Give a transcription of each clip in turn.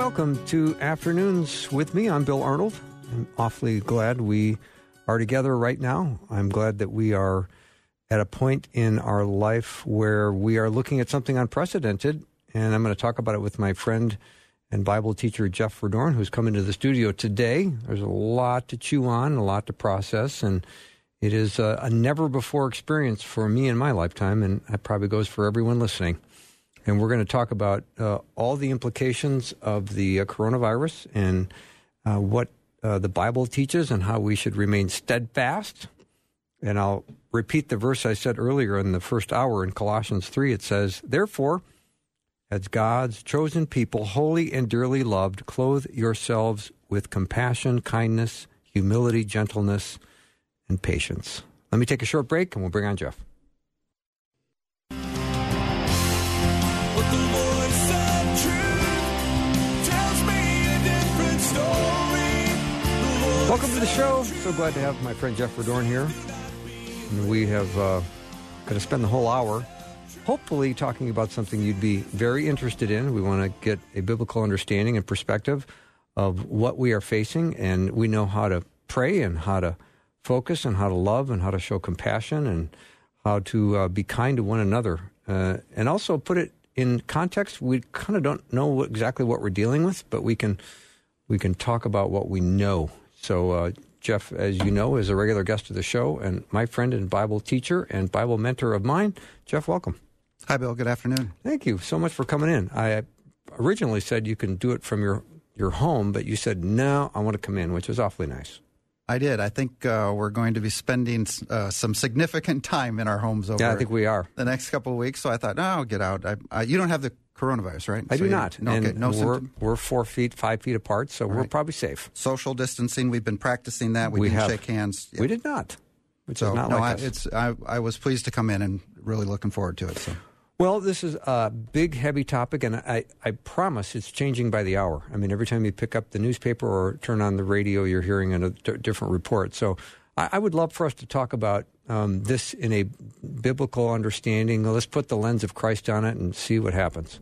Welcome to Afternoons with me. I'm Bill Arnold. I'm awfully glad we are together right now. I'm glad that we are at a point in our life where we are looking at something unprecedented. And I'm going to talk about it with my friend and Bible teacher, Jeff Verdoorn, who's come into the studio today. There's a lot to chew on, a lot to process. And it is a, a never before experience for me in my lifetime. And that probably goes for everyone listening and we're going to talk about uh, all the implications of the uh, coronavirus and uh, what uh, the Bible teaches and how we should remain steadfast. And I'll repeat the verse I said earlier in the first hour in Colossians 3. It says, Therefore, as God's chosen people, holy and dearly loved, clothe yourselves with compassion, kindness, humility, gentleness, and patience. Let me take a short break and we'll bring on Jeff. Welcome to the show. So glad to have my friend Jeff Verdoorn here. And we have uh, going to spend the whole hour hopefully talking about something you'd be very interested in. We want to get a biblical understanding and perspective of what we are facing, and we know how to pray and how to focus and how to love and how to show compassion and how to uh, be kind to one another. Uh, and also put it in context. We kind of don't know what, exactly what we're dealing with, but we can we can talk about what we know so, uh, Jeff, as you know, is a regular guest of the show and my friend and Bible teacher and Bible mentor of mine. Jeff, welcome. Hi, Bill. Good afternoon. Thank you so much for coming in. I originally said you can do it from your, your home, but you said, no, I want to come in, which was awfully nice. I did. I think uh, we're going to be spending uh, some significant time in our homes over. Yeah, I think we are the next couple of weeks. So I thought, no, I'll get out. I, I, you don't have the coronavirus, right? I so do not. No, okay, no we're, we're, four feet, five feet apart, so we're probably safe. Social distancing, we've been practicing that. We, we didn't have. shake hands. We did not. Which so, is not no, like I, It's, I, I was pleased to come in and really looking forward to it. So. Well, this is a big, heavy topic, and I, I promise it's changing by the hour. I mean, every time you pick up the newspaper or turn on the radio, you're hearing a different report. So I, I would love for us to talk about um, this in a biblical understanding. Let's put the lens of Christ on it and see what happens.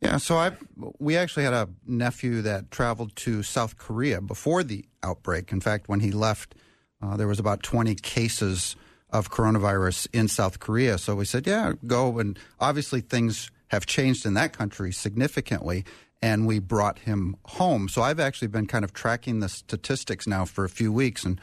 Yeah, so I we actually had a nephew that traveled to South Korea before the outbreak. In fact, when he left, uh, there was about 20 cases of coronavirus in South Korea. So we said, yeah, go. And obviously, things have changed in that country significantly. And we brought him home. So I've actually been kind of tracking the statistics now for a few weeks and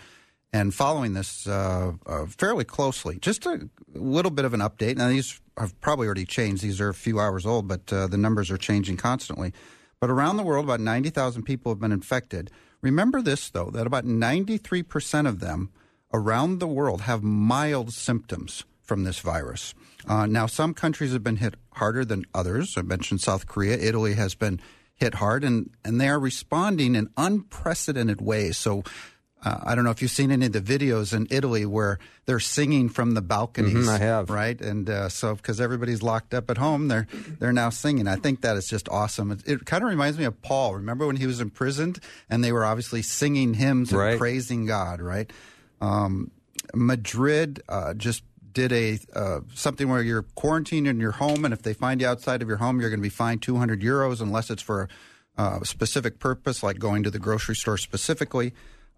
and following this uh, uh, fairly closely. Just a little bit of an update. Now these have probably already changed. These are a few hours old, but uh, the numbers are changing constantly. But around the world, about 90,000 people have been infected. Remember this, though, that about 93% of them around the world have mild symptoms from this virus. Uh, now, some countries have been hit harder than others. I mentioned South Korea. Italy has been hit hard, and, and they are responding in unprecedented ways. So uh, I don't know if you've seen any of the videos in Italy where they're singing from the balconies. Mm-hmm, I have, right? And uh, so because everybody's locked up at home, they're they're now singing. I think that is just awesome. It, it kind of reminds me of Paul. Remember when he was imprisoned and they were obviously singing hymns right. and praising God, right? Um, Madrid uh, just did a uh, something where you're quarantined in your home, and if they find you outside of your home, you're going to be fined 200 euros unless it's for a specific purpose, like going to the grocery store specifically.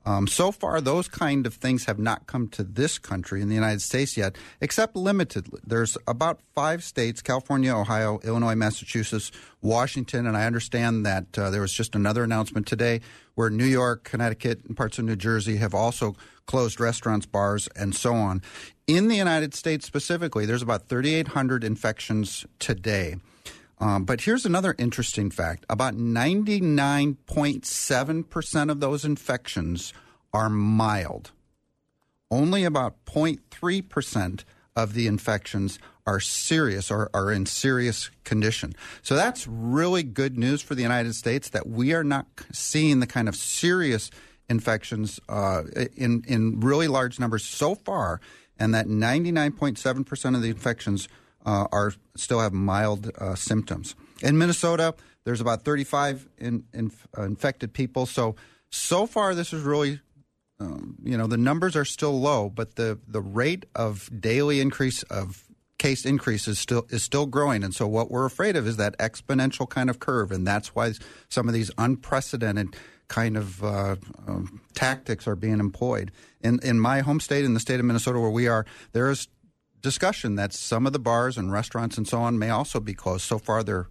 Um, so far, those kind of things have not come to this country in the United States yet, except limitedly. There's about five states California, Ohio, Illinois, Massachusetts, Washington, and I understand that uh, there was just another announcement today where New York, Connecticut, and parts of New Jersey have also closed restaurants, bars, and so on. In the United States specifically, there's about 3,800 infections today. Um, but here's another interesting fact about 99.7% of those infections are mild. Only about 0.3% of the infections are serious or are in serious condition. So that's really good news for the United States that we are not seeing the kind of serious infections uh, in, in really large numbers so far, and that 99.7% of the infections uh, are still have mild uh, symptoms. In Minnesota, there's about 35 in, in, uh, infected people. So so far, this is really, um, you know, the numbers are still low, but the the rate of daily increase of case increase is still is still growing, and so what we're afraid of is that exponential kind of curve, and that's why some of these unprecedented kind of uh, um, tactics are being employed. In in my home state, in the state of Minnesota, where we are, there is discussion that some of the bars and restaurants and so on may also be closed. So far, they're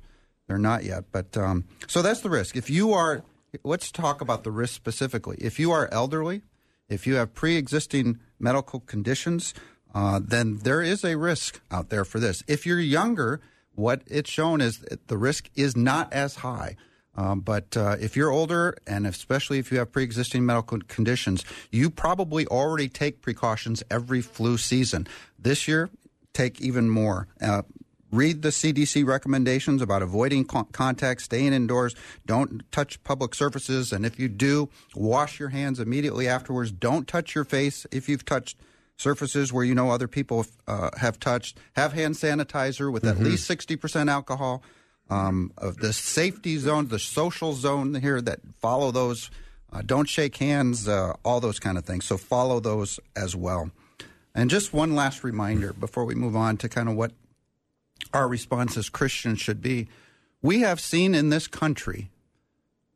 they're not yet, but um, so that's the risk. If you are, let's talk about the risk specifically. If you are elderly, if you have pre-existing medical conditions, uh, then there is a risk out there for this. If you're younger, what it's shown is the risk is not as high. Um, but uh, if you're older, and especially if you have pre existing medical conditions, you probably already take precautions every flu season. This year, take even more. Uh, read the CDC recommendations about avoiding contact, staying indoors, don't touch public surfaces, and if you do, wash your hands immediately afterwards. Don't touch your face if you've touched surfaces where you know other people uh, have touched. Have hand sanitizer with mm-hmm. at least 60% alcohol. Um, of the safety zone, the social zone here that follow those. Uh, don't shake hands, uh, all those kind of things. So follow those as well. And just one last reminder before we move on to kind of what our response as Christians should be. We have seen in this country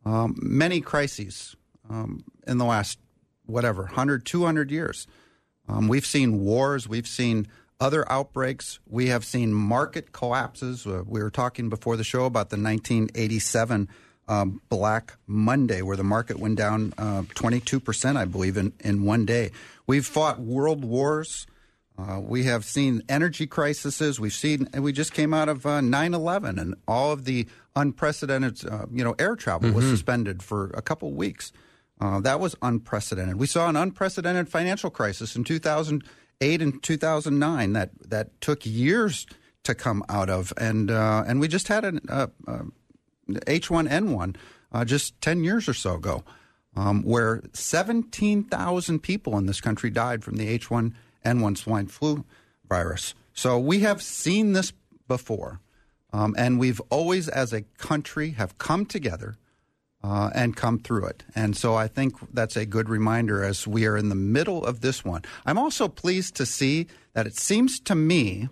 um, many crises um, in the last, whatever, 100, 200 years. Um, we've seen wars, we've seen other outbreaks, we have seen market collapses. Uh, we were talking before the show about the 1987 um, Black Monday, where the market went down uh, 22%, I believe, in, in one day. We've fought world wars. Uh, we have seen energy crises. We've seen, and we just came out of uh, 9 11, and all of the unprecedented, uh, you know, air travel mm-hmm. was suspended for a couple weeks. Uh, that was unprecedented. We saw an unprecedented financial crisis in 2008 and 2009 that that took years to come out of, and uh, and we just had an uh, uh H1N1 uh, just 10 years or so ago, um, where 17,000 people in this country died from the H1N1 swine flu virus. So we have seen this before, um, and we've always, as a country, have come together uh, and come through it. And so I think that's a good reminder as we are in the middle of this one. I'm also pleased to see that it seems to me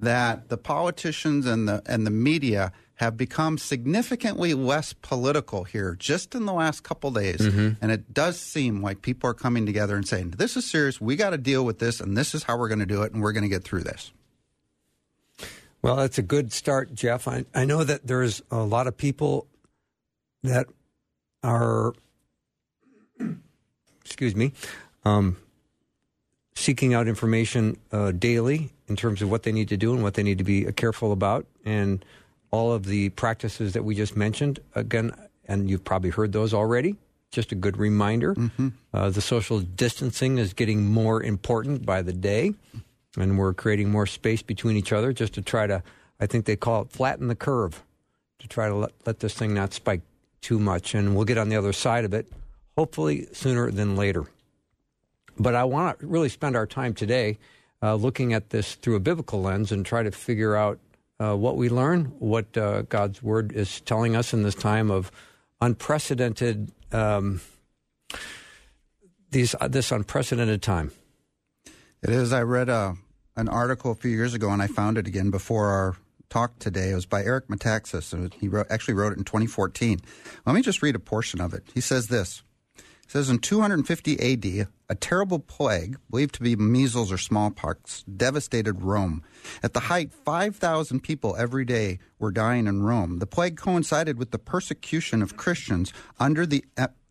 that the politicians and the and the media have become significantly less political here just in the last couple days. Mm-hmm. And it does seem like people are coming together and saying, this is serious. We got to deal with this, and this is how we're going to do it, and we're going to get through this. Well, that's a good start, Jeff. I, I know that there's a lot of people that are, excuse me, um, seeking out information uh, daily in terms of what they need to do and what they need to be careful about, and all of the practices that we just mentioned. Again, and you've probably heard those already. Just a good reminder. Mm-hmm. Uh, the social distancing is getting more important by the day, and we're creating more space between each other just to try to, I think they call it flatten the curve, to try to let, let this thing not spike too much, and we'll get on the other side of it, hopefully sooner than later. But I want to really spend our time today uh, looking at this through a biblical lens and try to figure out uh, what we learn, what uh, God's Word is telling us in this time of unprecedented, um, these uh, this unprecedented time. It is. I read a, uh, an article a few years ago, and I found it again before our talk today. It was by Eric Metaxas. And he wrote, actually wrote it in 2014. Let me just read a portion of it. He says this. He says in 250 AD, a terrible plague, believed to be measles or smallpox, devastated Rome. At the height, 5,000 people every day were dying in Rome. The plague coincided with the persecution of Christians under the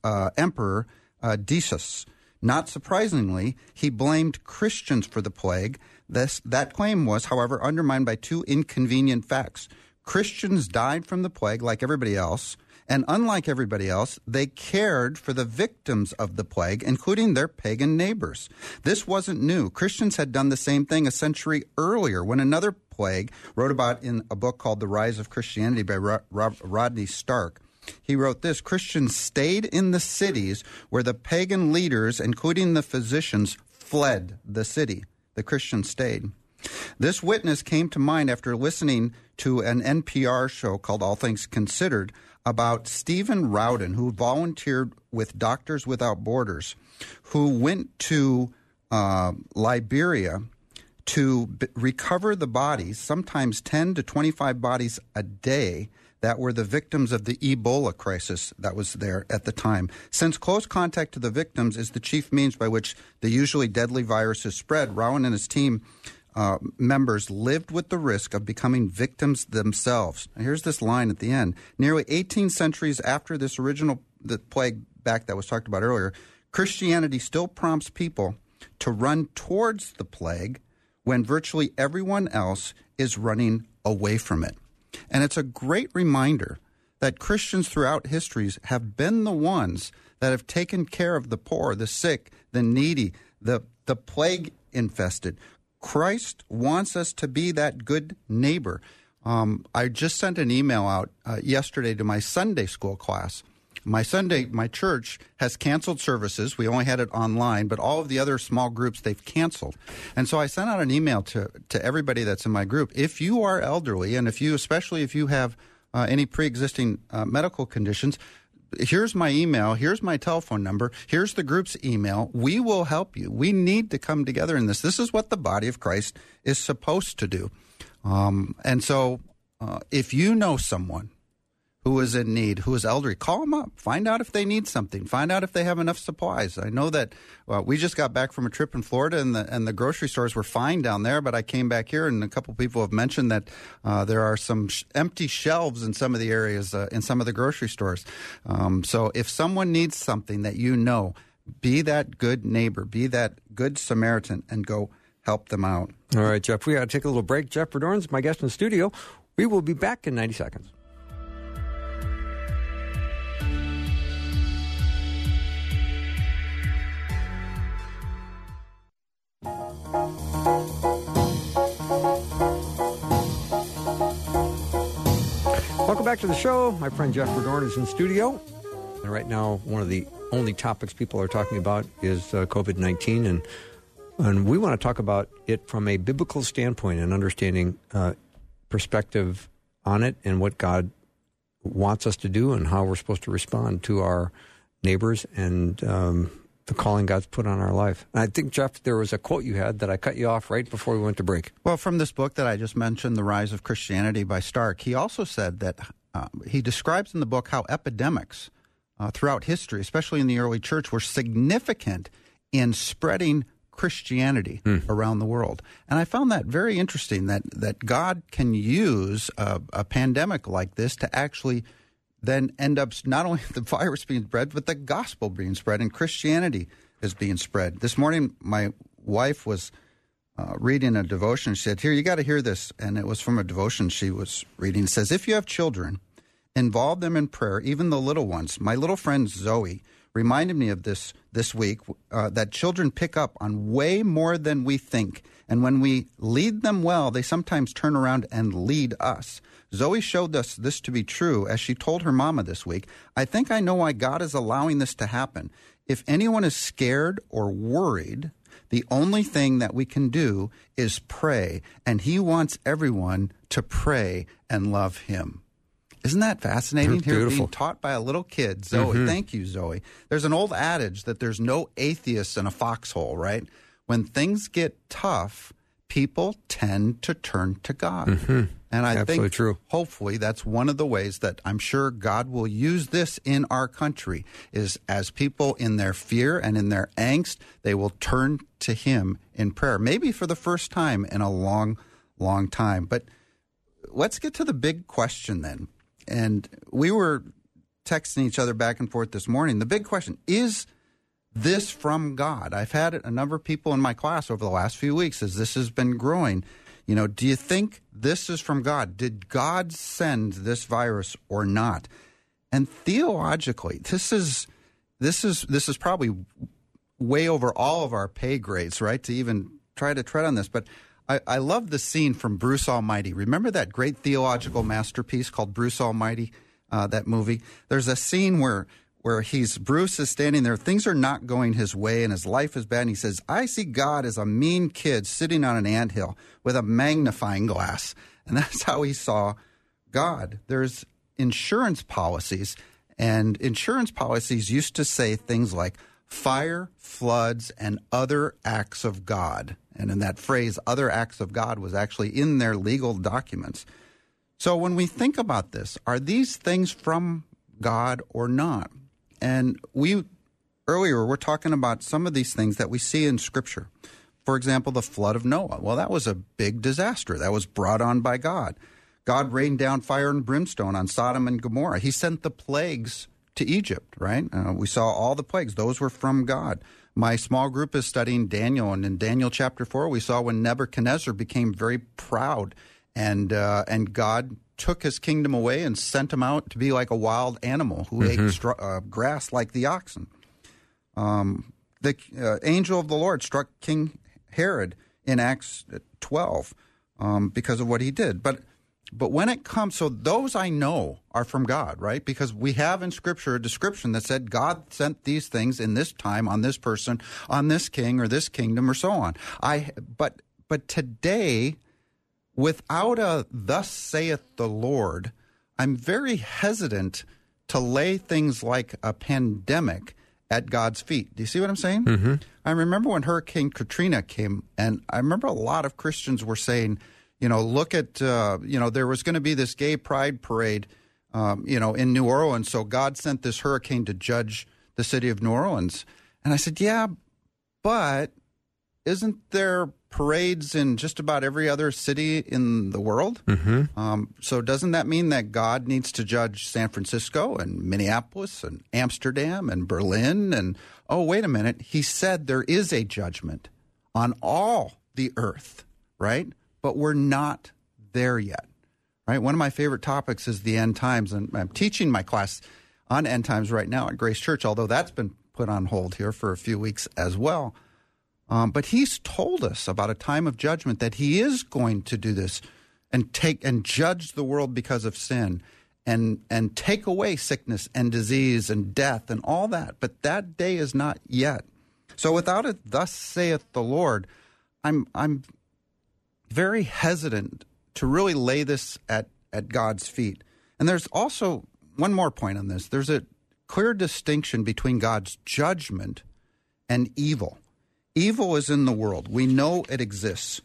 uh, emperor uh, Decius. Not surprisingly, he blamed Christians for the plague this, that claim was, however, undermined by two inconvenient facts. Christians died from the plague like everybody else, and unlike everybody else, they cared for the victims of the plague, including their pagan neighbors. This wasn't new. Christians had done the same thing a century earlier when another plague, wrote about in a book called The Rise of Christianity by Rodney Stark. He wrote this Christians stayed in the cities where the pagan leaders, including the physicians, fled the city the Christian stayed. This witness came to mind after listening to an NPR show called All Things Considered about Stephen Rowden, who volunteered with Doctors Without Borders, who went to uh, Liberia to b- recover the bodies, sometimes 10 to 25 bodies a day that were the victims of the Ebola crisis that was there at the time. Since close contact to the victims is the chief means by which the usually deadly virus is spread, Rowan and his team uh, members lived with the risk of becoming victims themselves. Here's this line at the end. Nearly 18 centuries after this original the plague back that was talked about earlier, Christianity still prompts people to run towards the plague when virtually everyone else is running away from it. And it's a great reminder that Christians throughout histories have been the ones that have taken care of the poor, the sick, the needy, the, the plague infested. Christ wants us to be that good neighbor. Um, I just sent an email out uh, yesterday to my Sunday school class. My Sunday, my church has canceled services. We only had it online, but all of the other small groups they've canceled. And so I sent out an email to to everybody that's in my group. If you are elderly, and if you, especially if you have uh, any pre-existing uh, medical conditions, here's my email, here's my telephone number, here's the group's email. We will help you. We need to come together in this. This is what the body of Christ is supposed to do. Um, and so, uh, if you know someone who is in need, who is elderly, call them up. Find out if they need something. Find out if they have enough supplies. I know that well, we just got back from a trip in Florida, and the and the grocery stores were fine down there. But I came back here, and a couple people have mentioned that uh, there are some sh- empty shelves in some of the areas uh, in some of the grocery stores. Um, so if someone needs something that you know, be that good neighbor, be that good Samaritan, and go help them out. All right, Jeff. We got to take a little break. Jeff Verdoorn's my guest in the studio. We will be back in ninety seconds. Back to the show. My friend Jeff Verdoorn is in studio. And right now, one of the only topics people are talking about is uh, COVID 19. And, and we want to talk about it from a biblical standpoint and understanding uh, perspective on it and what God wants us to do and how we're supposed to respond to our neighbors and um, the calling God's put on our life. And I think, Jeff, there was a quote you had that I cut you off right before we went to break. Well, from this book that I just mentioned, The Rise of Christianity by Stark, he also said that uh, he describes in the book how epidemics uh, throughout history, especially in the early church, were significant in spreading Christianity hmm. around the world. And I found that very interesting that, that God can use a, a pandemic like this to actually then end up not only the virus being spread, but the gospel being spread and Christianity is being spread. This morning, my wife was uh, reading a devotion. She said, Here, you got to hear this. And it was from a devotion she was reading. It says, If you have children, involve them in prayer, even the little ones. My little friend Zoe reminded me of this this week uh, that children pick up on way more than we think. And when we lead them well, they sometimes turn around and lead us. Zoe showed us this to be true as she told her mama this week. I think I know why God is allowing this to happen. If anyone is scared or worried, the only thing that we can do is pray, and He wants everyone to pray and love Him. Isn't that fascinating? Here being taught by a little kid, Zoe. Mm-hmm. Thank you, Zoe. There's an old adage that there's no atheists in a foxhole, right? When things get tough, people tend to turn to God. Mm-hmm. And I Absolutely think true. hopefully that's one of the ways that I'm sure God will use this in our country is as people in their fear and in their angst, they will turn to him in prayer. Maybe for the first time in a long, long time. But let's get to the big question then. And we were texting each other back and forth this morning. The big question is this from God? I've had a number of people in my class over the last few weeks as this has been growing. You know, do you think this is from God? Did God send this virus or not? And theologically, this is this is this is probably way over all of our pay grades, right? To even try to tread on this, but I, I love the scene from Bruce Almighty. Remember that great theological masterpiece called Bruce Almighty? Uh, that movie. There's a scene where where he's Bruce is standing there. Things are not going his way, and his life is bad. And he says, "I see God as a mean kid sitting on an anthill with a magnifying glass," and that's how he saw God. There's insurance policies, and insurance policies used to say things like, fire, floods, and other acts of God. And in that phrase, other acts of God was actually in their legal documents. So when we think about this, are these things from God or not? And we earlier we're talking about some of these things that we see in Scripture. For example, the flood of Noah. Well, that was a big disaster that was brought on by God. God rained down fire and brimstone on Sodom and Gomorrah. He sent the plagues to Egypt, right? Uh, we saw all the plagues, those were from God. My small group is studying Daniel, and in Daniel chapter 4, we saw when Nebuchadnezzar became very proud and, uh, and God took his kingdom away and sent him out to be like a wild animal who mm-hmm. ate str- uh, grass like the oxen. Um, the uh, angel of the Lord struck King Herod in Acts 12 um, because of what he did. But but when it comes, so those I know are from God, right? Because we have in Scripture a description that said God sent these things in this time on this person, on this king or this kingdom or so on. I but but today, without a "Thus saith the Lord," I'm very hesitant to lay things like a pandemic at God's feet. Do you see what I'm saying? Mm-hmm. I remember when Hurricane Katrina came, and I remember a lot of Christians were saying you know, look at, uh, you know, there was going to be this gay pride parade, um, you know, in New Orleans. So God sent this hurricane to judge the city of New Orleans. And I said, yeah, but isn't there parades in just about every other city in the world? Mm-hmm. Um, so doesn't that mean that God needs to judge San Francisco and Minneapolis and Amsterdam and Berlin? And oh, wait a minute. He said there is a judgment on all the earth, right? But we're not there yet. Right? One of my favorite topics is the end times, and I'm teaching my class on end times right now at Grace Church, although that's been put on hold here for a few weeks as well. Um, but he's told us about a time of judgment that he is going to do this and take and judge the world because of sin and and take away sickness and disease and death and all that. But that day is not yet. So without it, thus saith the Lord, I'm I'm very hesitant to really lay this at, at God's feet. And there's also one more point on this there's a clear distinction between God's judgment and evil. Evil is in the world. We know it exists.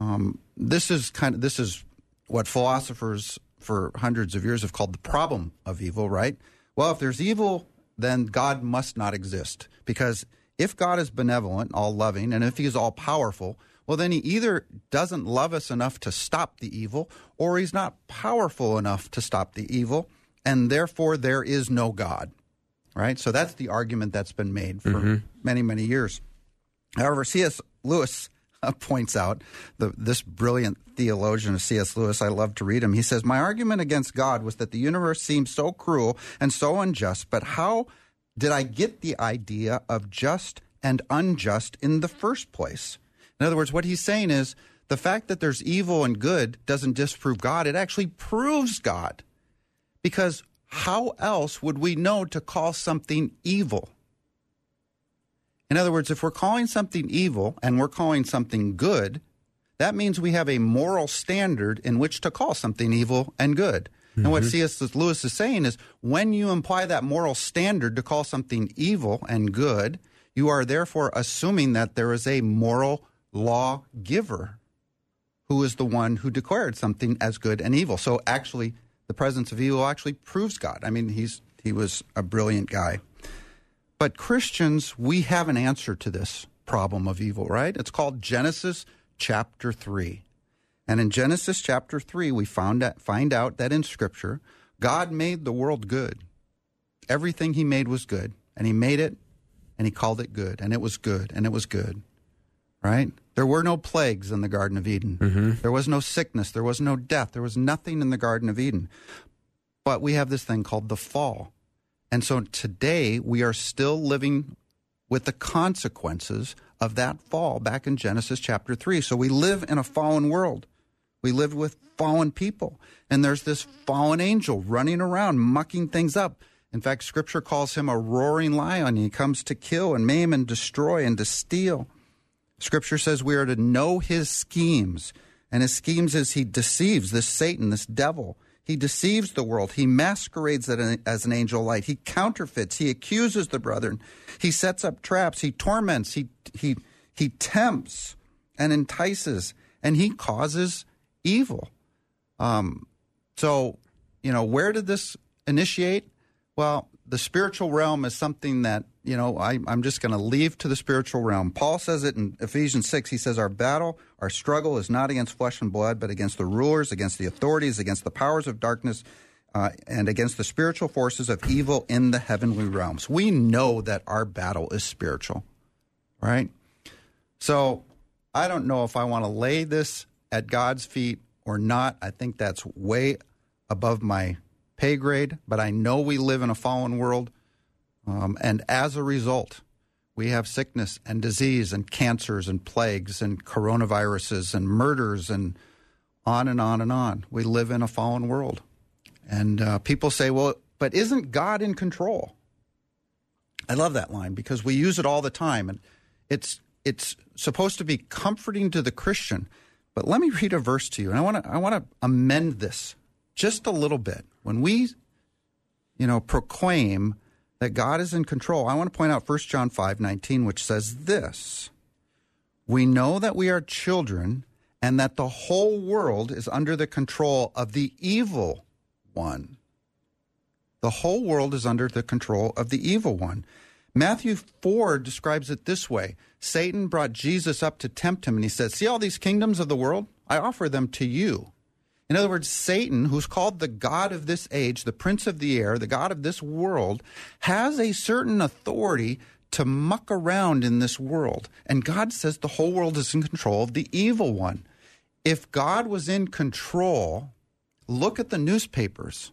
Um, this is kind of this is what philosophers for hundreds of years have called the problem of evil, right? Well, if there's evil, then God must not exist because if God is benevolent, all loving, and if he is all powerful, well, then he either doesn't love us enough to stop the evil, or he's not powerful enough to stop the evil, and therefore there is no God. Right? So that's the argument that's been made for mm-hmm. many, many years. However, C.S. Lewis points out the, this brilliant theologian of C.S. Lewis. I love to read him. He says, My argument against God was that the universe seems so cruel and so unjust, but how did I get the idea of just and unjust in the first place? In other words, what he's saying is the fact that there's evil and good doesn't disprove God, it actually proves God. Because how else would we know to call something evil? In other words, if we're calling something evil and we're calling something good, that means we have a moral standard in which to call something evil and good. Mm-hmm. And what mm-hmm. C.S. Lewis is saying is when you imply that moral standard to call something evil and good, you are therefore assuming that there is a moral lawgiver who is the one who declared something as good and evil. So actually, the presence of evil actually proves God. I mean, he's he was a brilliant guy. But Christians, we have an answer to this problem of evil, right? It's called Genesis chapter 3. And in Genesis chapter 3, we found find out that in Scripture, God made the world good. Everything He made was good. And He made it, and He called it good. And it was good, and it was good right? There were no plagues in the Garden of Eden. Mm-hmm. There was no sickness. There was no death. There was nothing in the Garden of Eden. But we have this thing called the fall. And so today we are still living with the consequences of that fall back in Genesis chapter 3. So we live in a fallen world. We live with fallen people. And there's this fallen angel running around, mucking things up. In fact, scripture calls him a roaring lion. He comes to kill and maim and destroy and to steal. Scripture says we are to know his schemes. And his schemes is he deceives this Satan, this devil. He deceives the world. He masquerades as an angel of light. He counterfeits. He accuses the brethren. He sets up traps. He torments. He, he, he tempts and entices, and he causes evil. Um, so, you know, where did this initiate? Well, the spiritual realm is something that you know I, am just going to leave to the spiritual realm. Paul says it in Ephesians six. He says, "Our battle, our struggle, is not against flesh and blood, but against the rulers, against the authorities, against the powers of darkness." Uh, and against the spiritual forces of evil in the heavenly realms. We know that our battle is spiritual, right? So I don't know if I want to lay this at God's feet or not. I think that's way above my pay grade, but I know we live in a fallen world. Um, and as a result, we have sickness and disease and cancers and plagues and coronaviruses and murders and on and on and on. We live in a fallen world. And uh, people say, well, but isn't God in control? I love that line because we use it all the time. And it's, it's supposed to be comforting to the Christian. But let me read a verse to you. And I want to I want to amend this just a little bit. When we, you know, proclaim that God is in control, I want to point out 1 John 5 19, which says this We know that we are children and that the whole world is under the control of the evil one. The whole world is under the control of the evil one. Matthew 4 describes it this way Satan brought Jesus up to tempt him, and he said, See all these kingdoms of the world? I offer them to you in other words, Satan, who's called the God of this age, the prince of the air, the God of this world, has a certain authority to muck around in this world. And God says the whole world is in control of the evil one. If God was in control, look at the newspapers,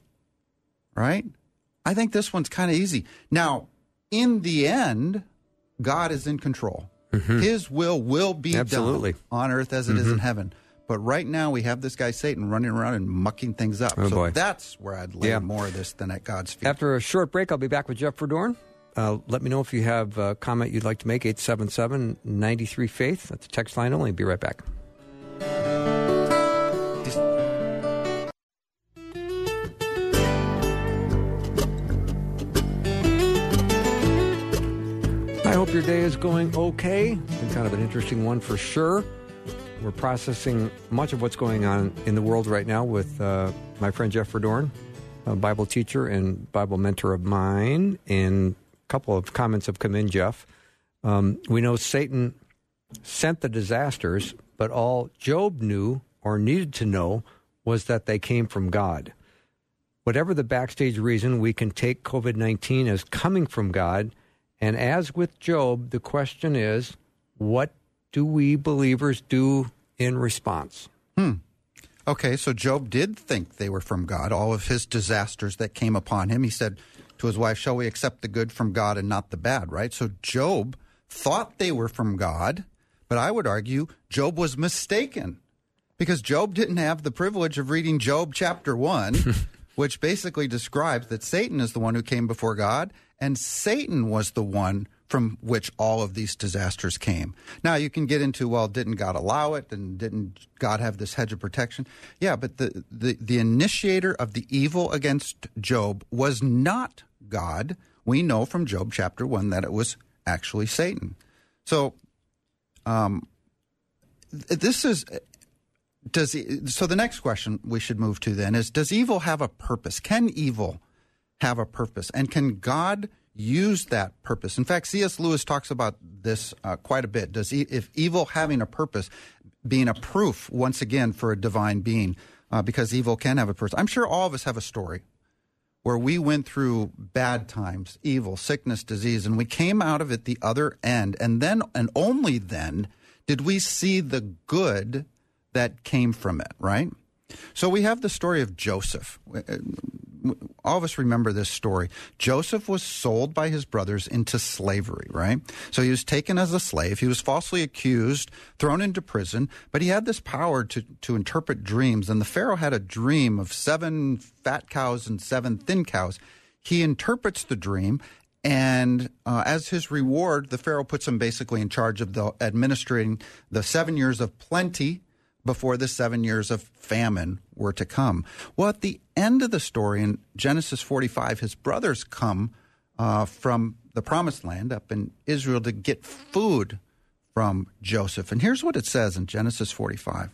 right? I think this one's kind of easy. Now, in the end, God is in control. Mm-hmm. His will will be Absolutely. done on earth as it mm-hmm. is in mm-hmm. heaven. But right now we have this guy Satan running around and mucking things up. Oh, so boy. that's where I'd lay yeah. more of this than at God's feet. After a short break, I'll be back with Jeff Verdoorn. Uh, let me know if you have a comment you'd like to make. 877 93 Faith. That's a text line only. Be right back. I hope your day is going okay. Been kind of an interesting one for sure. We're processing much of what's going on in the world right now with uh, my friend Jeff Verdoorn, a Bible teacher and Bible mentor of mine. And a couple of comments have come in, Jeff. Um, we know Satan sent the disasters, but all Job knew or needed to know was that they came from God. Whatever the backstage reason, we can take COVID 19 as coming from God. And as with Job, the question is what do we believers do in response? Hmm. Okay, so Job did think they were from God, all of his disasters that came upon him. He said to his wife, Shall we accept the good from God and not the bad, right? So Job thought they were from God, but I would argue Job was mistaken because Job didn't have the privilege of reading Job chapter 1, which basically describes that Satan is the one who came before God and Satan was the one from which all of these disasters came. Now you can get into well, didn't God allow it, and didn't God have this hedge of protection? Yeah, but the the, the initiator of the evil against Job was not God. We know from Job chapter one that it was actually Satan. So, um, this is does so. The next question we should move to then is: Does evil have a purpose? Can evil have a purpose, and can God use that purpose. In fact, C.S. Lewis talks about this uh, quite a bit. Does e- if evil having a purpose being a proof once again for a divine being, uh, because evil can have a purpose. I'm sure all of us have a story where we went through bad times, evil, sickness, disease, and we came out of it the other end, and then and only then did we see the good that came from it. Right. So we have the story of Joseph all of us remember this story. Joseph was sold by his brothers into slavery, right? So he was taken as a slave. He was falsely accused, thrown into prison, but he had this power to, to interpret dreams. And the Pharaoh had a dream of seven fat cows and seven thin cows. He interprets the dream, and uh, as his reward, the Pharaoh puts him basically in charge of the administrating the seven years of plenty before the seven years of famine were to come. Well, at the end of the story in Genesis 45, his brothers come uh, from the promised land up in Israel to get food from Joseph. And here's what it says in Genesis 45,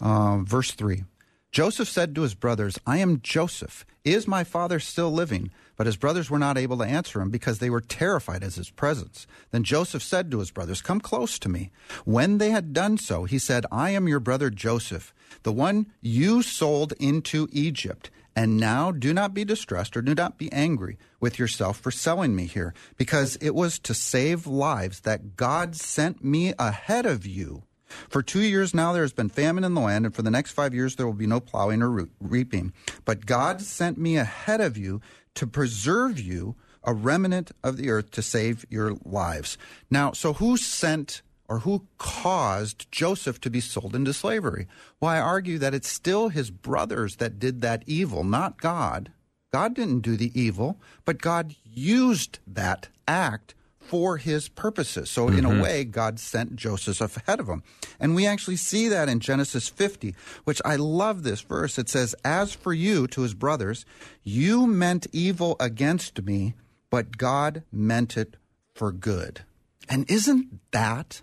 uh, verse 3. Joseph said to his brothers, I am Joseph. Is my father still living? But his brothers were not able to answer him because they were terrified at his presence. Then Joseph said to his brothers, Come close to me. When they had done so, he said, I am your brother Joseph, the one you sold into Egypt. And now do not be distressed or do not be angry with yourself for selling me here, because it was to save lives that God sent me ahead of you. For two years now there has been famine in the land, and for the next five years there will be no plowing or reaping. But God sent me ahead of you to preserve you, a remnant of the earth, to save your lives. Now, so who sent or who caused Joseph to be sold into slavery? Well, I argue that it's still his brothers that did that evil, not God. God didn't do the evil, but God used that act for his purposes. So, mm-hmm. in a mm-hmm. way, God sent Joseph ahead of him. And we actually see that in Genesis 50, which I love this verse. It says, As for you, to his brothers, you meant evil against me, but God meant it for good. And isn't that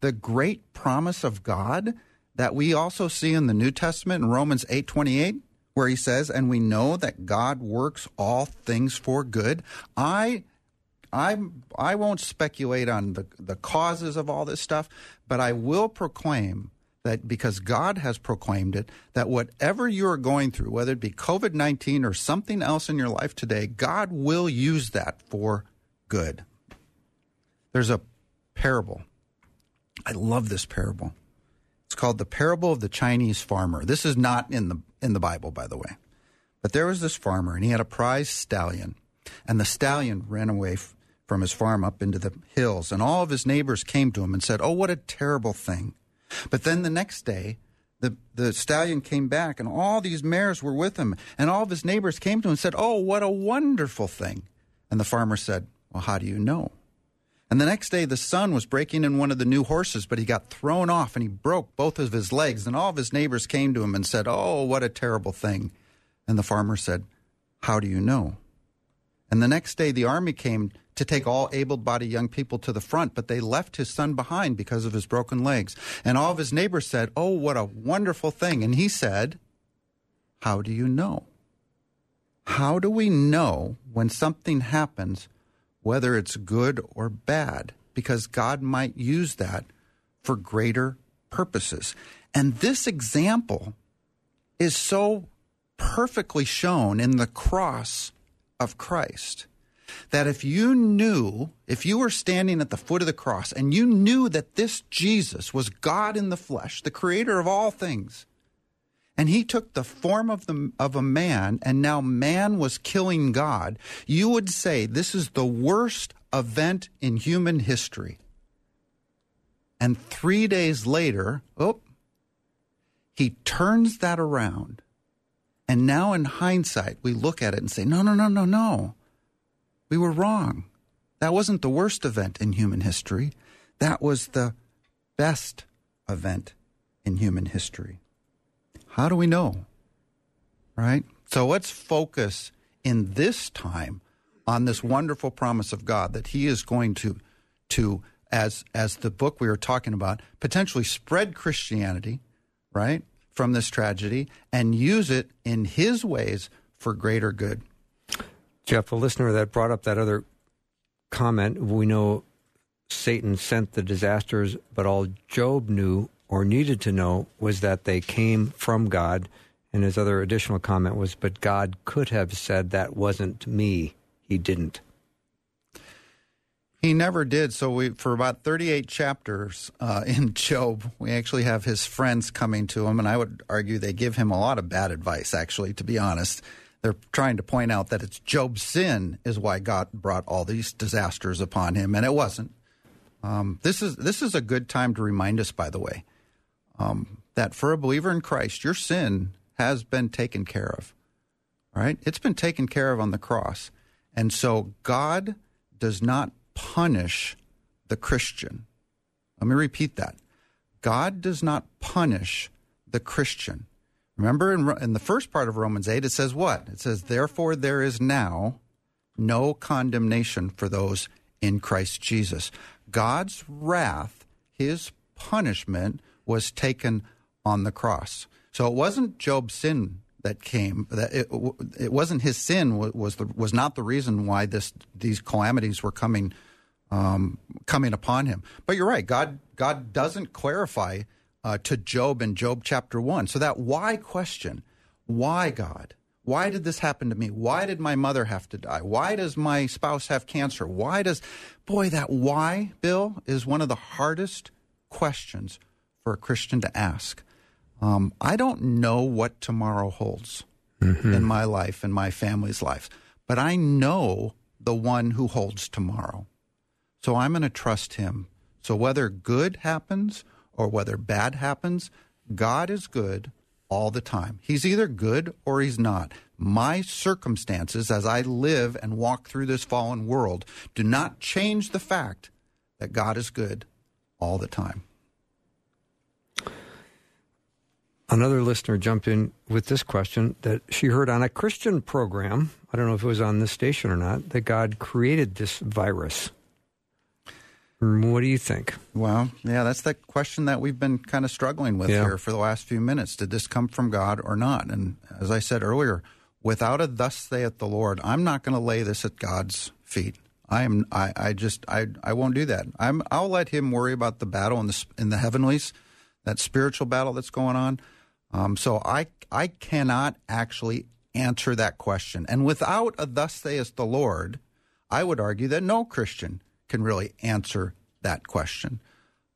the great promise of God that we also see in the New Testament in Romans 8:28 where he says and we know that God works all things for good. I I I won't speculate on the the causes of all this stuff, but I will proclaim that because God has proclaimed it, that whatever you are going through, whether it be COVID 19 or something else in your life today, God will use that for good. There's a parable I love this parable. It's called the parable of the Chinese farmer. This is not in the in the Bible, by the way. But there was this farmer, and he had a prize stallion, and the stallion ran away from his farm up into the hills, and all of his neighbors came to him and said, "Oh, what a terrible thing!" But then the next day, the, the stallion came back, and all these mares were with him, and all of his neighbors came to him and said, "Oh, what a wonderful thing!" And the farmer said, "Well, how do you know?" And the next day, the son was breaking in one of the new horses, but he got thrown off and he broke both of his legs. And all of his neighbors came to him and said, Oh, what a terrible thing. And the farmer said, How do you know? And the next day, the army came to take all able bodied young people to the front, but they left his son behind because of his broken legs. And all of his neighbors said, Oh, what a wonderful thing. And he said, How do you know? How do we know when something happens whether it's good or bad, because God might use that for greater purposes. And this example is so perfectly shown in the cross of Christ that if you knew, if you were standing at the foot of the cross and you knew that this Jesus was God in the flesh, the creator of all things, and he took the form of the of a man and now man was killing God, you would say this is the worst event in human history. And 3 days later, oh, he turns that around. And now in hindsight, we look at it and say, no, no, no, no, no. We were wrong. That wasn't the worst event in human history. That was the best event in human history. How do we know? Right? So let's focus in this time on this wonderful promise of God that He is going to, to as as the book we were talking about, potentially spread Christianity, right, from this tragedy and use it in His ways for greater good. Jeff, a listener that brought up that other comment, we know Satan sent the disasters, but all Job knew or needed to know was that they came from God. And his other additional comment was, but God could have said that wasn't me. He didn't. He never did. So we, for about 38 chapters uh, in Job, we actually have his friends coming to him, and I would argue they give him a lot of bad advice. Actually, to be honest, they're trying to point out that it's Job's sin is why God brought all these disasters upon him, and it wasn't. Um, this is this is a good time to remind us, by the way, um, that for a believer in Christ, your sin has been taken care of. Right? It's been taken care of on the cross. And so God does not punish the Christian. Let me repeat that. God does not punish the Christian. Remember in, in the first part of Romans 8, it says what? It says, Therefore, there is now no condemnation for those in Christ Jesus. God's wrath, his punishment, was taken on the cross. So it wasn't Job's sin that came. That it, it wasn't his sin was the, was not the reason why this these calamities were coming um, coming upon him. But you're right. God God doesn't clarify uh, to Job in Job chapter one. So that why question, why God? Why did this happen to me? Why did my mother have to die? Why does my spouse have cancer? Why does, boy, that why, Bill, is one of the hardest questions for a Christian to ask. Um, I don't know what tomorrow holds mm-hmm. in my life and my family's life, but I know the one who holds tomorrow. So I'm going to trust him. So whether good happens or whether bad happens, God is good all the time. He's either good or he's not. My circumstances as I live and walk through this fallen world do not change the fact that God is good all the time. Another listener jumped in with this question that she heard on a Christian program. I don't know if it was on this station or not, that God created this virus. What do you think? Well, yeah, that's the question that we've been kind of struggling with yeah. here for the last few minutes. Did this come from God or not? And as I said earlier, without a thus saith the Lord, I'm not going to lay this at God's feet. I am. I, I just. I. I won't do that. I'm. I'll let Him worry about the battle in the in the heavenlies, that spiritual battle that's going on. Um, so I. I cannot actually answer that question. And without a thus saith the Lord, I would argue that no Christian can really answer that question.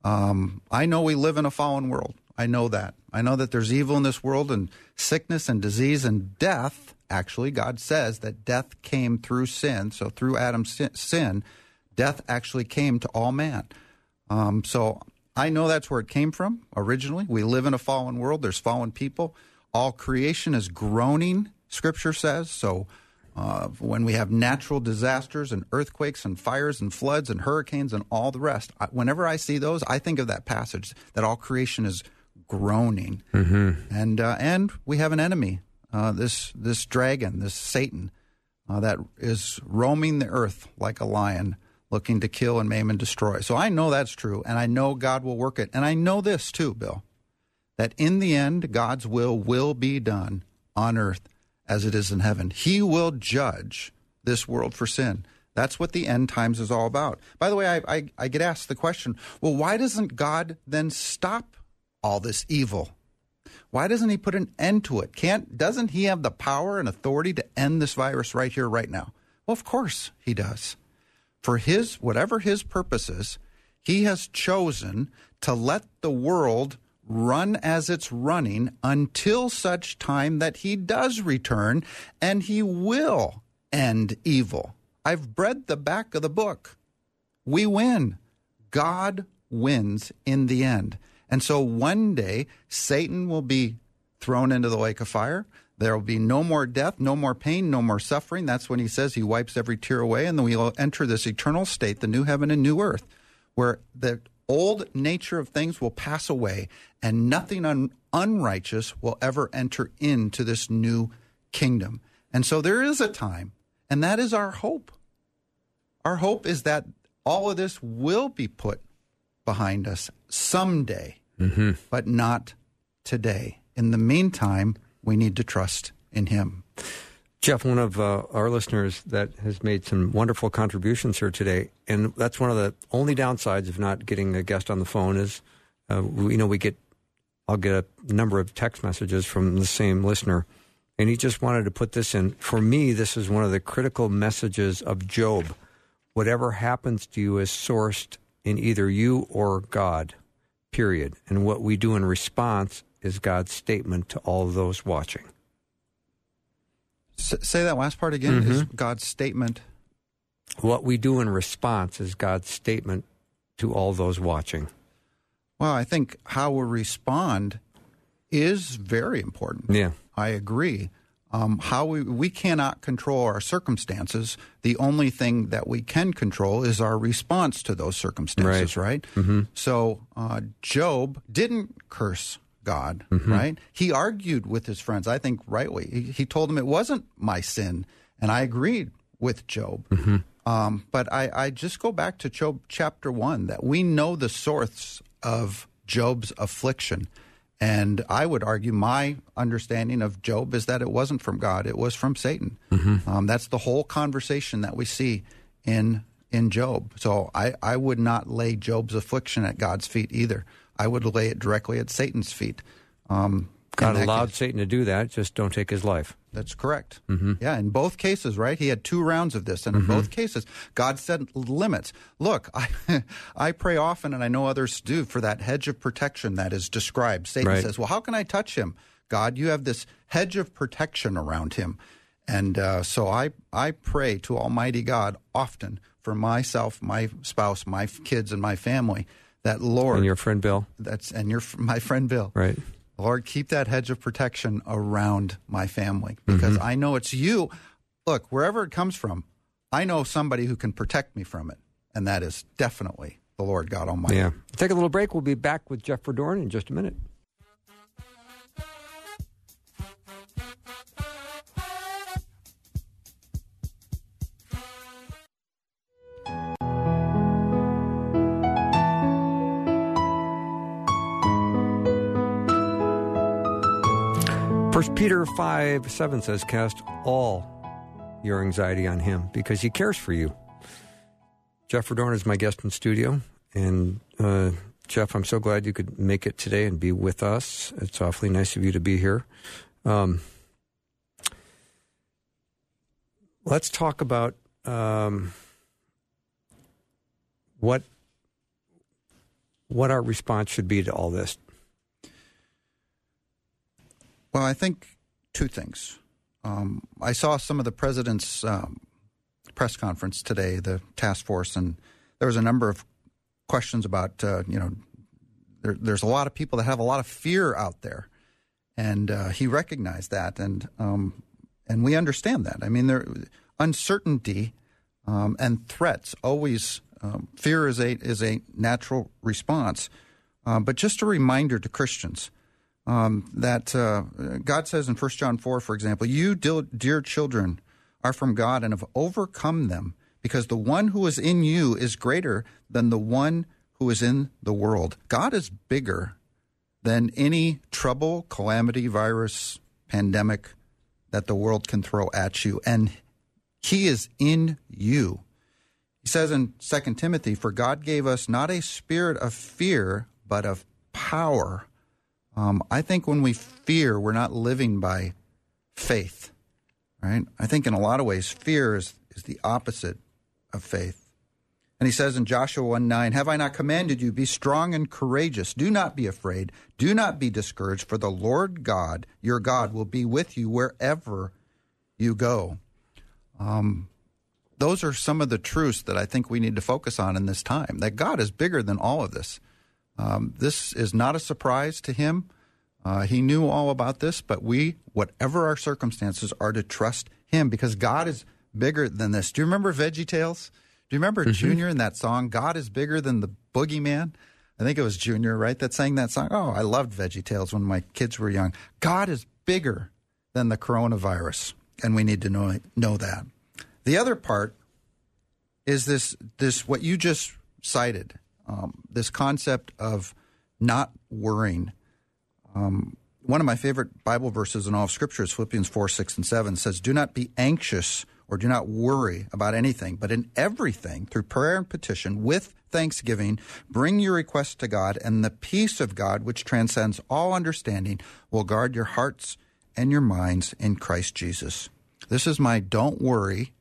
Um, I know we live in a fallen world. I know that. I know that there's evil in this world and sickness and disease and death. Actually, God says that death came through sin. So through Adam's sin, death actually came to all man. Um, so I know that's where it came from originally. We live in a fallen world. There's fallen people. All creation is groaning, Scripture says. So uh, when we have natural disasters and earthquakes and fires and floods and hurricanes and all the rest, I, whenever I see those, I think of that passage that all creation is groaning, mm-hmm. and uh, and we have an enemy, uh, this this dragon, this Satan, uh, that is roaming the earth like a lion, looking to kill and maim and destroy. So I know that's true, and I know God will work it, and I know this too, Bill, that in the end, God's will will be done on earth as it is in heaven. He will judge this world for sin. That's what the end times is all about. By the way, I, I, I, get asked the question well, why doesn't God then stop all this evil? Why doesn't he put an end to it? Can't doesn't he have the power and authority to end this virus right here, right now? Well, of course he does. For his whatever his purposes, he has chosen to let the world run as it's running until such time that he does return and he will end evil. I've read the back of the book. We win. God wins in the end. And so one day, Satan will be thrown into the lake of fire. There will be no more death, no more pain, no more suffering. That's when he says he wipes every tear away. And then we'll enter this eternal state, the new heaven and new earth, where the old nature of things will pass away and nothing un- unrighteous will ever enter into this new kingdom. And so there is a time, and that is our hope. Our hope is that all of this will be put behind us someday, mm-hmm. but not today. In the meantime, we need to trust in Him. Jeff, one of uh, our listeners that has made some wonderful contributions here today, and that's one of the only downsides of not getting a guest on the phone is, uh, you know, we get, I'll get a number of text messages from the same listener, and he just wanted to put this in. For me, this is one of the critical messages of Job. Whatever happens to you is sourced in either you or God, period. And what we do in response is God's statement to all those watching. S- say that last part again. Mm-hmm. Is God's statement? What we do in response is God's statement to all those watching. Well, I think how we respond is very important. Yeah, I agree. Um, how we, we cannot control our circumstances. The only thing that we can control is our response to those circumstances, right? Mm-hmm. So uh, Job didn't curse God, Mm-hmm. right? He argued with his friends, I think rightly. He, he told them it wasn't my sin, and I agreed with Job. Mm-hmm. Um, but I, I just go back to Job chapter one that we know the source of Job's affliction. And I would argue my understanding of Job is that it wasn't from God; it was from Satan. Um, that's the whole conversation that we see in in Job. So I, I would not lay Job's affliction at God's feet either. I would lay it directly at Satan's feet. Um, God allowed case. Satan to do that. Just don't take his life. That's correct. Yeah, in both cases, right? He had two rounds of this, and in both cases, God set limits. Look, I, I pray often, and I know others do, for that hedge of protection that is described. Satan Right. says, "Well, how can I touch him?" God, you have this hedge of protection around him, and uh, so I I pray to Almighty God often for myself, my spouse, my kids, and my family. That Lord, And your friend Bill, that's and your my friend Bill, right? Lord, keep that hedge of protection around my family because Mm-hmm. I know it's you. Look, wherever it comes from, I know somebody who can protect me from it, and that is definitely the Lord God Almighty. Yeah. Take a little break. We'll be back with Jeff Verdoorn in just a minute. Peter 5 7 says, Cast all your anxiety on him because he cares for you. Jeff Verdoorn is my guest in studio. And uh, Jeff, I'm so glad you could make it today and be with us. It's awfully nice of you to be here. Um, let's talk about um, what what our response should be to all this. Well, I think two things. Um, I saw some of the president's um, press conference today, the task force, and there was a number of questions about, uh, you know, there, there's a lot of people that have a lot of fear out there, and uh, he recognized that, and um, and we understand that. I mean, there uncertainty um, and threats always um, fear is a is a natural response, uh, but just a reminder to Christians um, that uh, God says in 1 John 4, for example, you, dear, children, are from God and have overcome them, because the one who is in you is greater than the one who is in the world. God is bigger than any trouble, calamity, virus, pandemic that the world can throw at you, and He is in you. He says in 2 Timothy, For God gave us not a spirit of fear, but of power. Um, I think when we fear, we're not living by faith, right? I think in a lot of ways, fear is, is the opposite of faith. And he says in Joshua 1 9, Have I not commanded you, be strong and courageous? Do not be afraid. Do not be discouraged, for the Lord God, your God, will be with you wherever you go. Um, those are some of the truths that I think we need to focus on in this time that God is bigger than all of this. Um, this is not a surprise to him. Uh, he knew all about this, but we, whatever our circumstances, are to trust him because God is bigger than this. Do you remember Veggie Tales? Do you remember Junior in that song, God is bigger than the boogeyman? I think it was Junior, right, that sang that song. Oh, I loved Veggie Tales when my kids were young. God is bigger than the coronavirus, and we need to know, know that. The other part is this, this what you just cited, um, this concept of not worrying. Um, one of my favorite Bible verses in all of Scripture is Philippians 4, 6, and 7 says, Do not be anxious or do not worry about anything, but in everything, through prayer and petition, with thanksgiving, bring your requests to God, and the peace of God, which transcends all understanding, will guard your hearts and your minds in Christ Jesus. This is my don't worry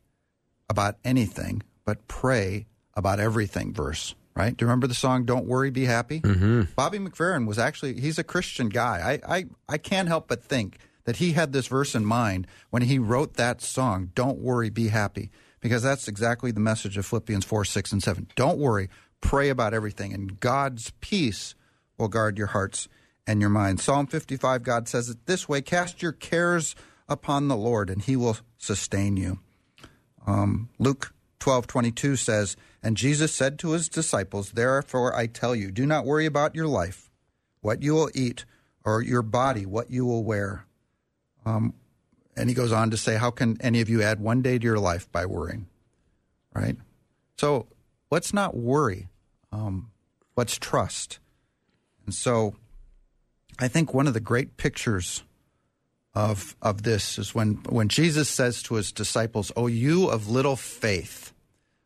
about anything, but pray about everything verse right? Do you remember the song "Don't Worry, Be Happy"? Mm-hmm. Bobby McFerrin was actually—he's a Christian guy. I, I I can't help but think that he had this verse in mind when he wrote that song "Don't Worry, Be Happy," because that's exactly the message of Philippians four, six, and seven. Don't worry, pray about everything, and God's peace will guard your hearts and your minds. Psalm fifty-five, God says it this way: Cast your cares upon the Lord, and he will sustain you. Um, Luke twelve twenty two says, And Jesus said to his disciples, Therefore I tell you, do not worry about your life, what you will eat, or your body, what you will wear. Um, and he goes on to say, How can any of you add one day to your life by worrying? Right? So let's not worry. Um, let's trust. And so I think one of the great pictures of of this is when when Jesus says to his disciples, "Oh, you of little faith."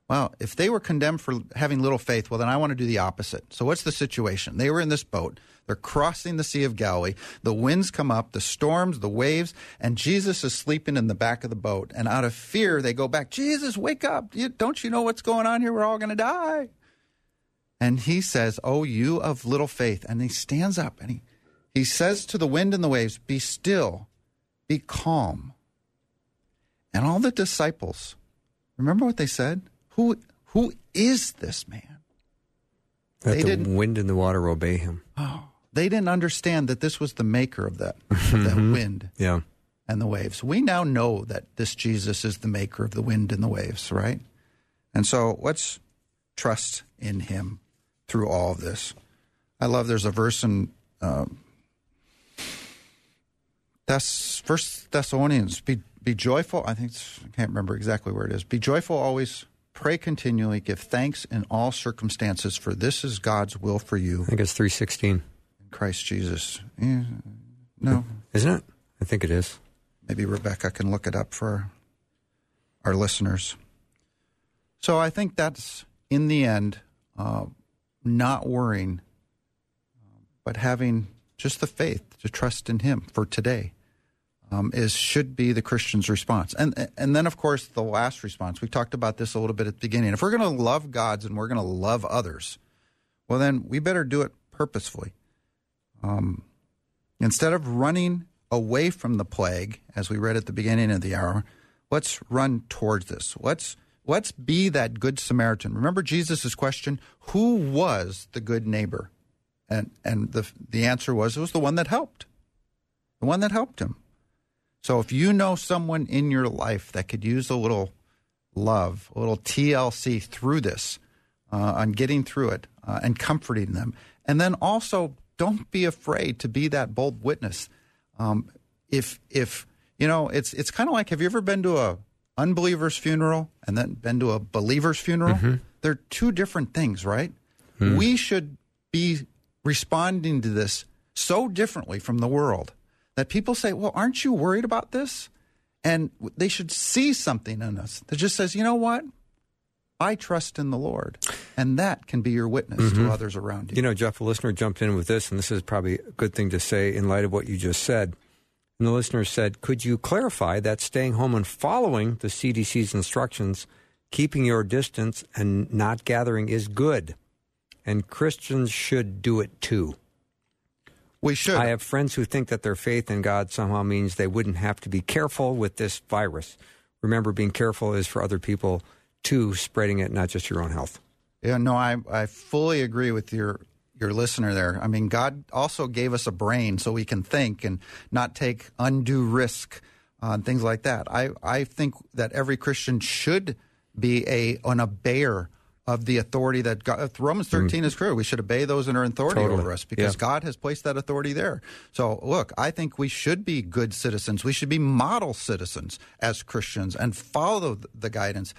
Well, if they were condemned for having little faith, well, then I want to do the opposite. So, what's the situation? They were in this boat. They're crossing the Sea of Galilee. The winds come up, the storms, the waves, and Jesus is sleeping in the back of the boat. And out of fear, they go back, Jesus, wake up. don't you know what's going on here? We're all going to die. And he says, Oh, you of little faith. And he stands up and he, he says to the wind and the waves, Be still be calm. And all the disciples, remember what they said? Who who is this man? That they the didn't, wind and the water obey him. Oh, they didn't understand that this was the maker of that, of that wind yeah. and the waves. We now know that this Jesus is the maker of the wind and the waves, right? And so let's trust in him through all of this. I love there's a verse in uh, Thess, First Thessalonians, be be joyful. I think I can't remember exactly where it is. Be joyful always. Pray continually. Give thanks in all circumstances, for this is God's will for you. I think it's three sixteen. In Christ Jesus. Yeah, no, isn't it? I think it is. Maybe Rebecca can look it up for our listeners. So I think that's in the end uh, not worrying, but having just the faith to trust in Him for today um, is should be the Christian's response. And and then of course the last response. We talked about this a little bit at the beginning. If we're going to love God's and we're going to love others, well then we better do it purposefully. Um, instead of running away from the plague, as we read at the beginning of the hour, let's run towards this. Let's let's be that good Samaritan. Remember Jesus' question: Who was the good neighbor? And and the the answer was it was the one that helped, the one that helped him. So if you know someone in your life that could use a little love, a little TLC through this, uh, on getting through it uh, and comforting them, and then also don't be afraid to be that bold witness. Um, if if you know, it's it's kind of like have you ever been to a unbeliever's funeral and then been to a believer's funeral? Mm-hmm. They're two different things, right? Mm. We should be responding to this so differently from the world that people say, Well, aren't you worried about this? And they should see something in us that just says, You know what? I trust in the Lord. And that can be your witness mm-hmm. to others around you. You know, Jeff, a listener jumped in with this, and this is probably a good thing to say in light of what you just said. And the listener said, Could you clarify that staying home and following the CDC's instructions, keeping your distance, and not gathering is good? And Christians should do it too. We should. I have friends who think that their faith in God somehow means they wouldn't have to be careful with this virus. Remember, being careful is for other people too, spreading it, not just your own health. Yeah, no, I, I fully agree with your your listener there. I mean, God also gave us a brain so we can think and not take undue risk on things like that. I, I think that every Christian should be on a an obeyer of the authority that God, Romans mm. 13 mm. is clear. We should obey those in our authority totally. over us because yeah. God has placed that authority there. So, look, I think we should be good citizens. We should be model citizens as Christians and follow the guidance.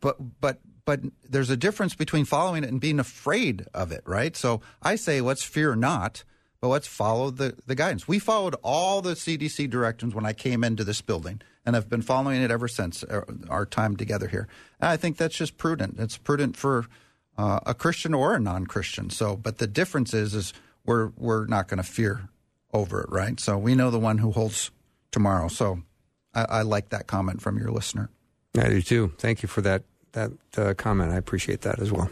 But, but, but there's a difference between following it and being afraid of it, right? So I say, let's fear not but let's follow the, the guidance. We followed all the CDC directions when I came into this building and I've been following it ever since our, uh, our time together here. And I think that's just prudent. It's prudent for uh, a Christian or a non-Christian. So, but the difference is, is we're we're not going to fear over it, right? So we know the one who holds tomorrow. So I, I, like that comment from your listener. I do too. Thank you for that that uh, comment. I appreciate that as well.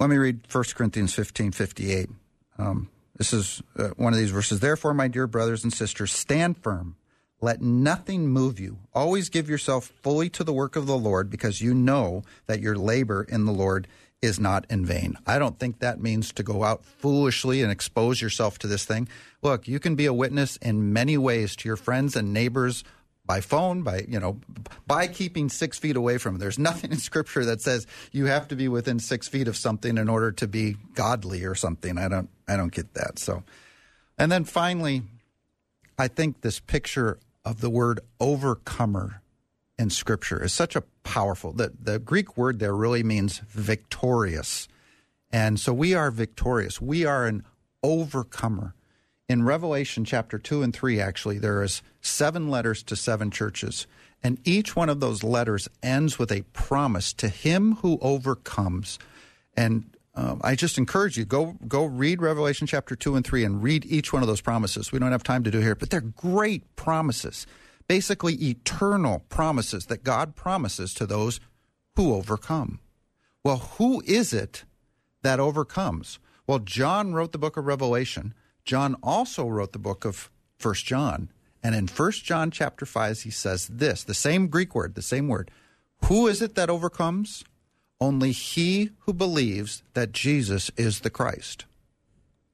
Let me read 1 Corinthians 15, 58. Um, this is uh, one of these verses. Therefore, my dear brothers and sisters, stand firm let nothing move you. Always give yourself fully to the work of the Lord because you know that your labor in the Lord is not in vain. I don't think that means to go out foolishly and expose yourself to this thing. Look, you can be a witness in many ways to your friends and neighbors by phone, by you know, by keeping six feet away from. It. There's nothing in Scripture that says you have to be within six feet of something in order to be godly or something. I don't, I don't get that. So, and then finally, I think this picture of the word overcomer in Scripture is such a powerful. The the Greek word there really means victorious, and so we are victorious. We are an overcomer. In Revelation chapter two and three, actually, there is seven letters to seven churches, and each one of those letters ends with a promise to him who overcomes. And um, I just encourage you go go read Revelation chapter two and three and read each one of those promises. We don't have time to do here, but they're great promises basically eternal promises that God promises to those who overcome. Well, who is it that overcomes? Well, John wrote the book of Revelation. John also wrote the book of First John. And in First John chapter 5, he says this the same Greek word, the same word. Who is it that overcomes? Only he who believes that Jesus is the Christ.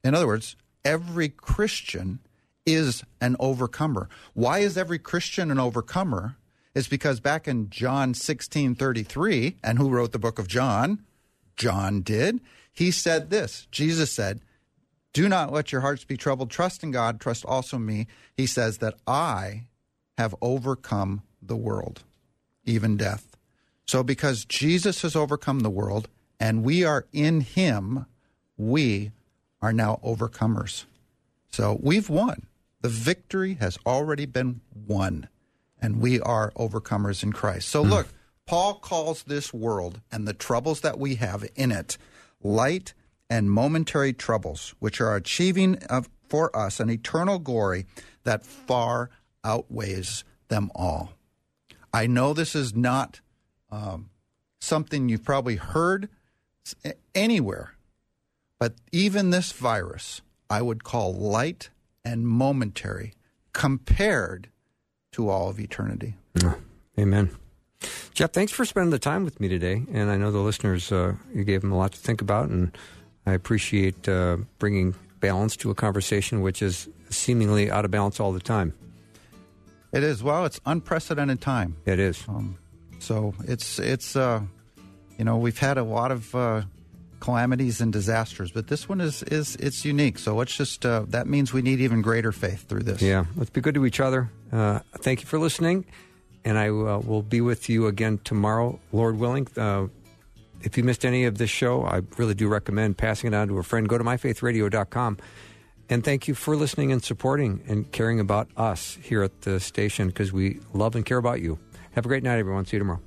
In other words, every Christian is an overcomer. Why is every Christian an overcomer? Is because back in John 16 33, and who wrote the book of John? John did. He said this Jesus said, Do not let your hearts be troubled. Trust in God, trust also me. He says that I have overcome the world, even death. So because Jesus has overcome the world and we are in him, we are now overcomers. So we've won. The victory has already been won, and we are overcomers in Christ. So, mm. look, Paul calls this world and the troubles that we have in it light and momentary troubles, which are achieving of, for us an eternal glory that far outweighs them all. I know this is not um, something you've probably heard anywhere, but even this virus I would call light and momentary compared to all of eternity. Amen. Jeff, thanks for spending the time with me today. And I know the listeners, uh, you gave them a lot to think about, and I appreciate uh, bringing balance to a conversation which is seemingly out of balance all the time. It is. Well, it's unprecedented time. It is. Um, so it's it's uh, you know we've had a lot of uh, calamities and disasters, but this one is is it's unique. So let's just uh, that means we need even greater faith through this. Yeah, let's be good to each other. Uh, thank you for listening, and I uh, will be with you again tomorrow, Lord willing. Uh, if you missed any of this show, I really do recommend passing it on to a friend. Go to myfaithradio.com. And thank you for listening and supporting and caring about us here at the station because we love and care about you. Have a great night, everyone. See you tomorrow.